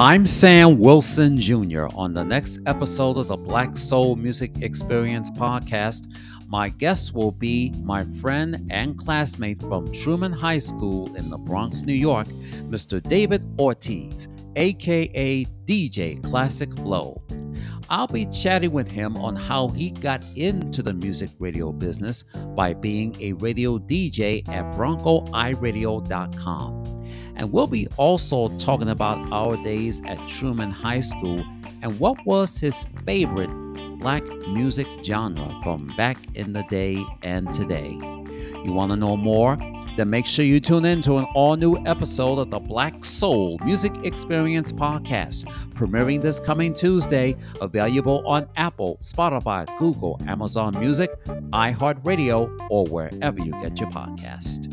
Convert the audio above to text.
I'm Sam Wilson Jr. On the next episode of the Black Soul Music Experience podcast, my guest will be my friend and classmate from Truman High School in the Bronx, New York, Mr. David Ortiz, aka DJ Classic Flow. I'll be chatting with him on how he got into the music radio business by being a radio DJ at BroncoRadio.com. And we'll be also talking about our days at Truman High School and what was his favorite black music genre from back in the day and today. You want to know more? Then make sure you tune in to an all new episode of the Black Soul Music Experience podcast, premiering this coming Tuesday, available on Apple, Spotify, Google, Amazon Music, iHeartRadio, or wherever you get your podcast.